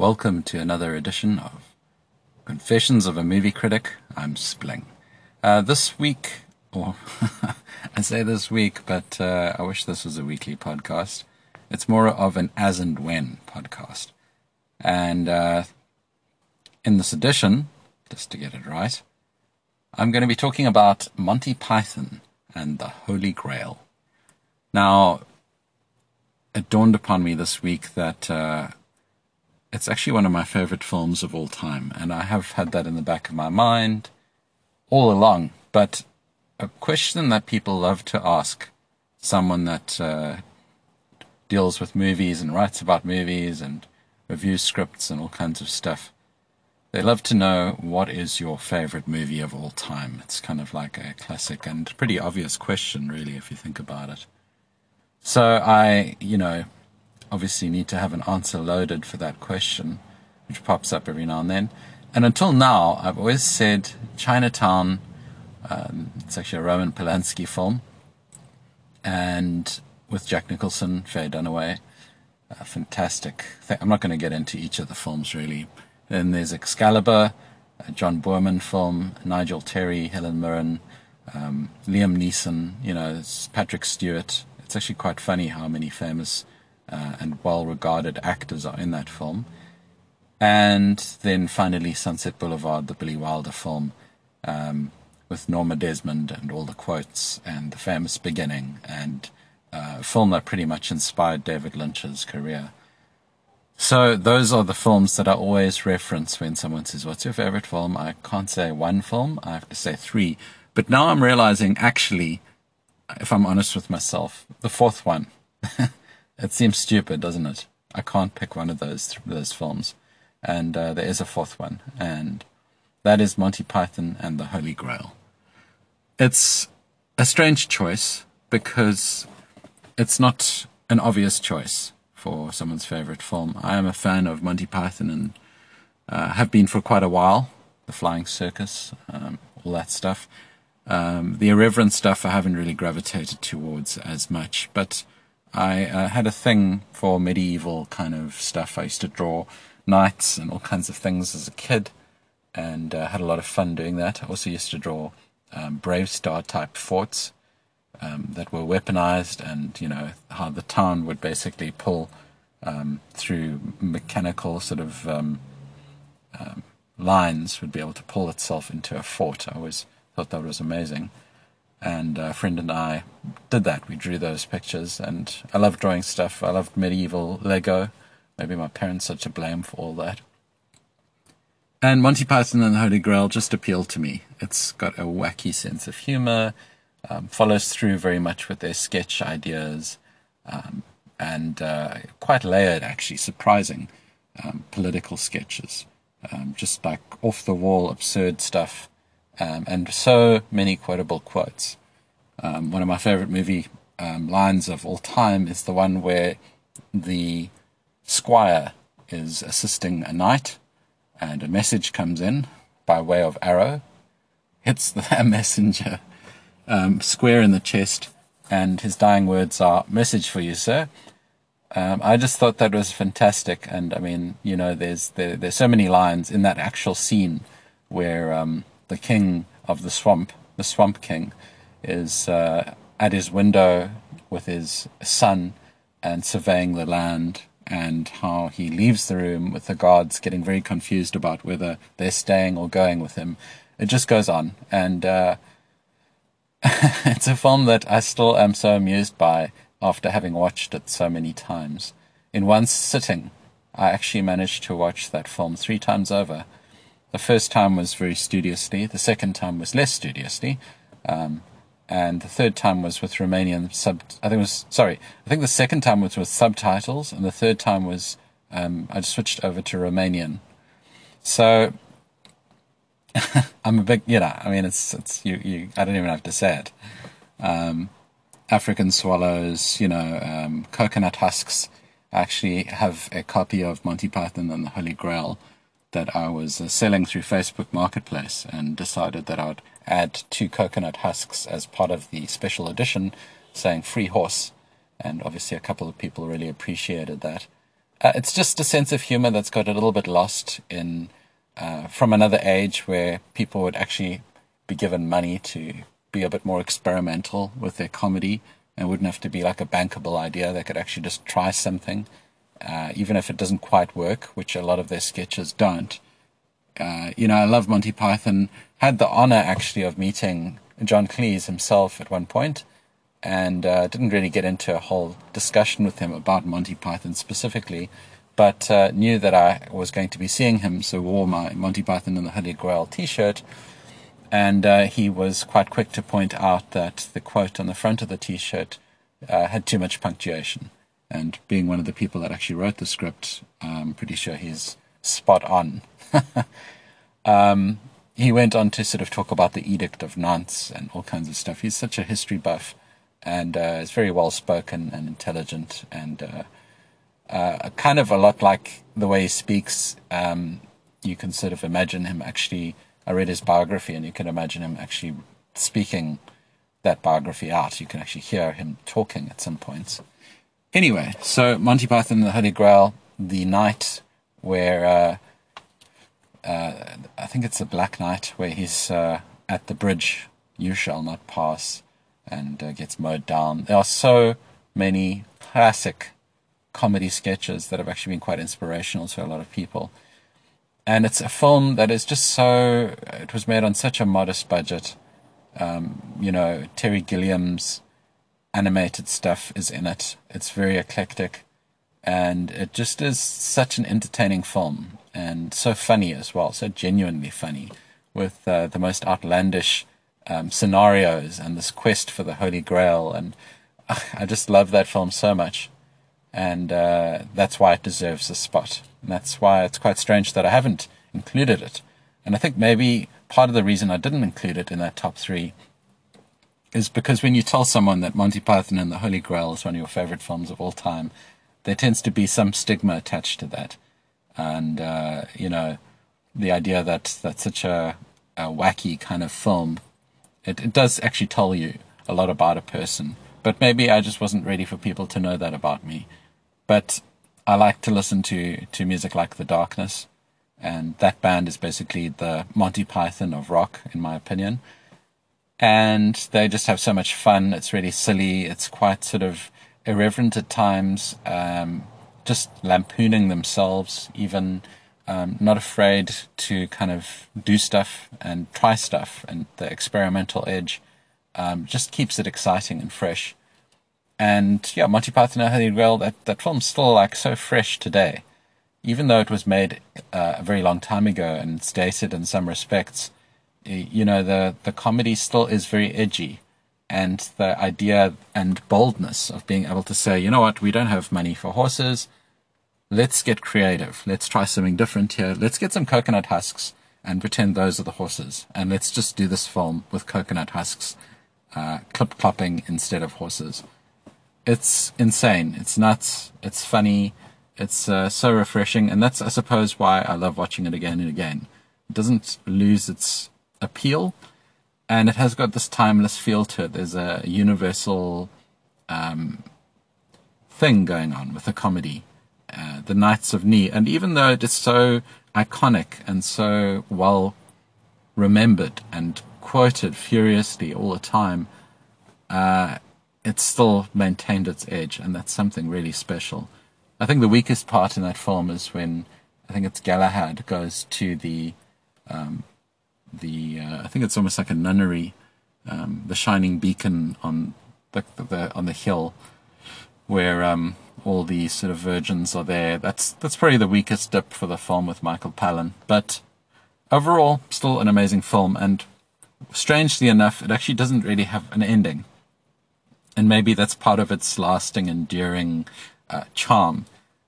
Welcome to another edition of Confessions of a Movie Critic. I'm Spling. Uh, this week, or I say this week, but uh, I wish this was a weekly podcast. It's more of an as and when podcast. And uh, in this edition, just to get it right, I'm going to be talking about Monty Python and the Holy Grail. Now, it dawned upon me this week that uh, it's actually one of my favorite films of all time, and I have had that in the back of my mind all along. But a question that people love to ask someone that uh, deals with movies and writes about movies and reviews scripts and all kinds of stuff. They love to know what is your favorite movie of all time. It's kind of like a classic and pretty obvious question, really, if you think about it. So I, you know, obviously need to have an answer loaded for that question, which pops up every now and then. And until now, I've always said Chinatown. Um, it's actually a Roman Polanski film, and with Jack Nicholson, Faye Dunaway, fantastic. I'm not going to get into each of the films really. Then there's Excalibur, a John Boorman film, Nigel Terry, Helen Mirren, um, Liam Neeson. You know, Patrick Stewart. It's actually quite funny how many famous uh, and well regarded actors are in that film. And then finally, Sunset Boulevard, the Billy Wilder film, um, with Norma Desmond and all the quotes and the famous beginning, and uh, a film that pretty much inspired David Lynch's career. So those are the films that I always reference when someone says, What's your favorite film? I can't say one film, I have to say three. But now I'm realizing, actually, if I'm honest with myself, the fourth one. It seems stupid, doesn't it? I can't pick one of those those films, and uh, there is a fourth one, and that is Monty Python and the Holy Grail. It's a strange choice because it's not an obvious choice for someone's favorite film. I am a fan of Monty Python and uh, have been for quite a while. The Flying Circus, um, all that stuff. Um, the irreverent stuff I haven't really gravitated towards as much, but I uh, had a thing for medieval kind of stuff. I used to draw knights and all kinds of things as a kid, and uh, had a lot of fun doing that. I also used to draw um, BraveStarr type forts um, that were weaponized, and you know how the town would basically pull um, through mechanical sort of um, um, lines, would be able to pull itself into a fort. I always thought that was amazing and a friend and I did that. We drew those pictures, and I love drawing stuff. I loved medieval Lego. Maybe my parents are to blame for all that. And Monty Python and the Holy Grail just appealed to me. It's got a wacky sense of humor, um, follows through very much with their sketch ideas, um, and uh, quite layered, actually, surprising um, political sketches. Um, just like off the wall, absurd stuff um, and so many quotable quotes. Um, one of my favorite movie um, lines of all time is the one where the squire is assisting a knight, and a message comes in by way of arrow, hits the messenger um, square in the chest, and his dying words are, "Message for you, sir." Um, I just thought that was fantastic, and I mean, you know, there's there, there's so many lines in that actual scene where um, the king of the swamp, the swamp king, is uh, at his window with his son and surveying the land and how he leaves the room with the guards getting very confused about whether they're staying or going with him. It just goes on. And uh, it's a film that I still am so amused by after having watched it so many times. In one sitting, I actually managed to watch that film three times over. The first time was very studiously, the second time was less studiously, um, and the third time was with Romanian sub. I think was sorry. I think the second time was with subtitles, and the third time was um, I switched over to Romanian. So I'm a big, you know, I mean, it's it's you you. I don't even have to say it. Um, African swallows, you know, um, coconut husks. Actually have a copy of Monty Python and the Holy Grail that I was uh, selling through Facebook Marketplace and decided that I'd add two coconut husks as part of the special edition saying free horse. And obviously, a couple of people really appreciated that. Uh, it's just a sense of humor that's got a little bit lost in uh, from another age where people would actually be given money to be a bit more experimental with their comedy and wouldn't have to be like a bankable idea. They could actually just try something, uh, even if it doesn't quite work, which a lot of their sketches don't. Uh, you know, I love Monty Python. Had the honor actually of meeting John Cleese himself at one point, and uh, didn't really get into a whole discussion with him about Monty Python specifically, but uh, knew that I was going to be seeing him, so wore my Monty Python and the Holy Grail T-shirt, and uh, he was quite quick to point out that the quote on the front of the T-shirt uh, had too much punctuation. And being one of the people that actually wrote the script, I'm pretty sure he's spot on. um, he went on to sort of talk about the Edict of Nantes and all kinds of stuff. He's such a history buff and uh, is very well spoken and intelligent and uh, uh, kind of a lot like the way he speaks. Um, you can sort of imagine him actually. I read his biography, and you can imagine him actually speaking that biography out. You can actually hear him talking at some points. Anyway, so Monty Python and the Holy Grail, the knight where uh, uh, I think it's a Black Knight, where he's uh, at the bridge, you shall not pass, and uh, gets mowed down. There are so many classic comedy sketches that have actually been quite inspirational to a lot of people. And it's a film that is just so, it was made on such a modest budget. Um, you know, Terry Gilliam's animated stuff is in it. It's very eclectic. And it just is such an entertaining film and so funny as well, so genuinely funny with uh, the most outlandish um, scenarios and this quest for the Holy Grail. And uh, I just love that film so much and uh, that's why it deserves a spot. And that's why it's quite strange that I haven't included it. And I think maybe part of the reason I didn't include it in that top three is because when you tell someone that Monty Python and the Holy Grail is one of your favorite films of all time, there tends to be some stigma attached to that. And, uh, you know, the idea that that's such a, a wacky kind of film, it, it does actually tell you a lot about a person. But maybe I just wasn't ready for people to know that about me. But I like to listen to, to music like The Darkness. And that band is basically the Monty Python of rock, in my opinion. And they just have so much fun. It's really silly. It's quite sort of irreverent at times, um, just lampooning themselves, even um, not afraid to kind of do stuff and try stuff. And the experimental edge um, just keeps it exciting and fresh. And yeah, Monty Python and Holy Grail, that, that film's still like so fresh today. Even though it was made uh, a very long time ago and it's dated in some respects, you know, the, the comedy still is very edgy. And the idea and boldness of being able to say, you know what, we don't have money for horses. Let's get creative. Let's try something different here. Let's get some coconut husks and pretend those are the horses. And let's just do this film with coconut husks, uh, clip clopping instead of horses it's insane. It's nuts. It's funny. It's uh, so refreshing, and that's, I suppose, why I love watching it again and again. It doesn't lose its appeal, and it has got this timeless feel to it. There's a universal um, thing going on with the comedy, uh, the Knights of Ni, and even though it is so iconic and so well remembered and quoted furiously all the time, uh, it still maintained its edge, and that's something really special. I think the weakest part in that film is when I think it's Galahad goes to the um, the uh, I think it's almost like a nunnery, um, the shining beacon on the, the on the hill, where um, all the sort of virgins are there. That's that's probably the weakest dip for the film with Michael Palin, but overall, still an amazing film. And strangely enough, it actually doesn't really have an ending and maybe that's part of its lasting, enduring uh, charm.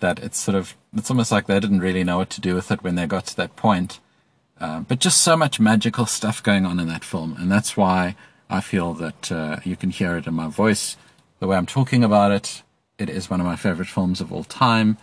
That it's sort of it's almost like they didn't really know what to do with it when they got to that point. Uh, but just so much magical stuff going on in that film, and that's why I feel that uh, you can hear it in my voice, the way I'm talking about it. It is one of my favorite films of all time,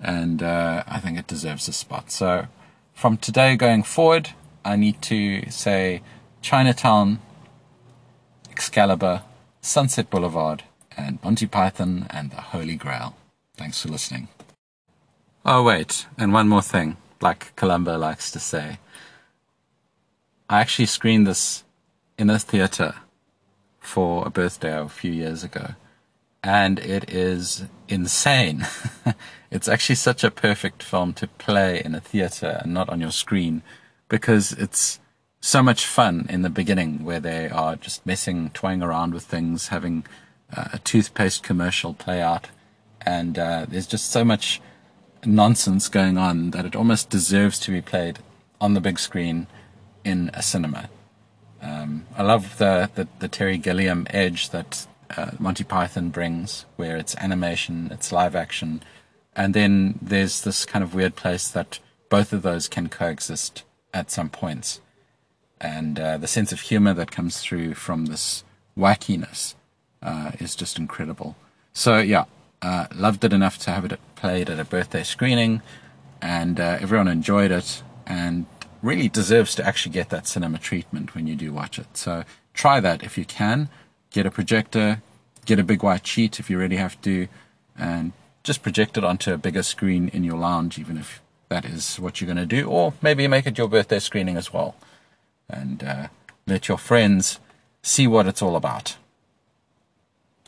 and uh, I think it deserves a spot. So, from today going forward, I need to say Chinatown, Excalibur, Sunset Boulevard, and Monty Python and the Holy Grail. Thanks for listening. Oh, wait, and one more thing, like Columbo likes to say. I actually screened this in a theater for a birthday a few years ago, and it is insane. it's actually such a perfect film to play in a theater and not on your screen because it's so much fun in the beginning where they are just messing, toying around with things, having uh, a toothpaste commercial play out, and uh, there's just so much nonsense going on that it almost deserves to be played on the big screen in a cinema. Um, I love the, the, the, Terry Gilliam edge that uh, Monty Python brings, where it's animation, it's live action, and then there's this kind of weird place that both of those can coexist at some points. And uh, the sense of humor that comes through from this wackiness uh, is just incredible. So, yeah, uh, loved it enough to have it played at a birthday screening, and uh, everyone enjoyed it, and really deserves to actually get that cinema treatment when you do watch it. So try that if you can. Get a projector, get a big white sheet if you really have to, and just project it onto a bigger screen in your lounge, even if that is what you're going to do, or maybe make it your birthday screening as well, and uh, let your friends see what it's all about.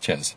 Cheers.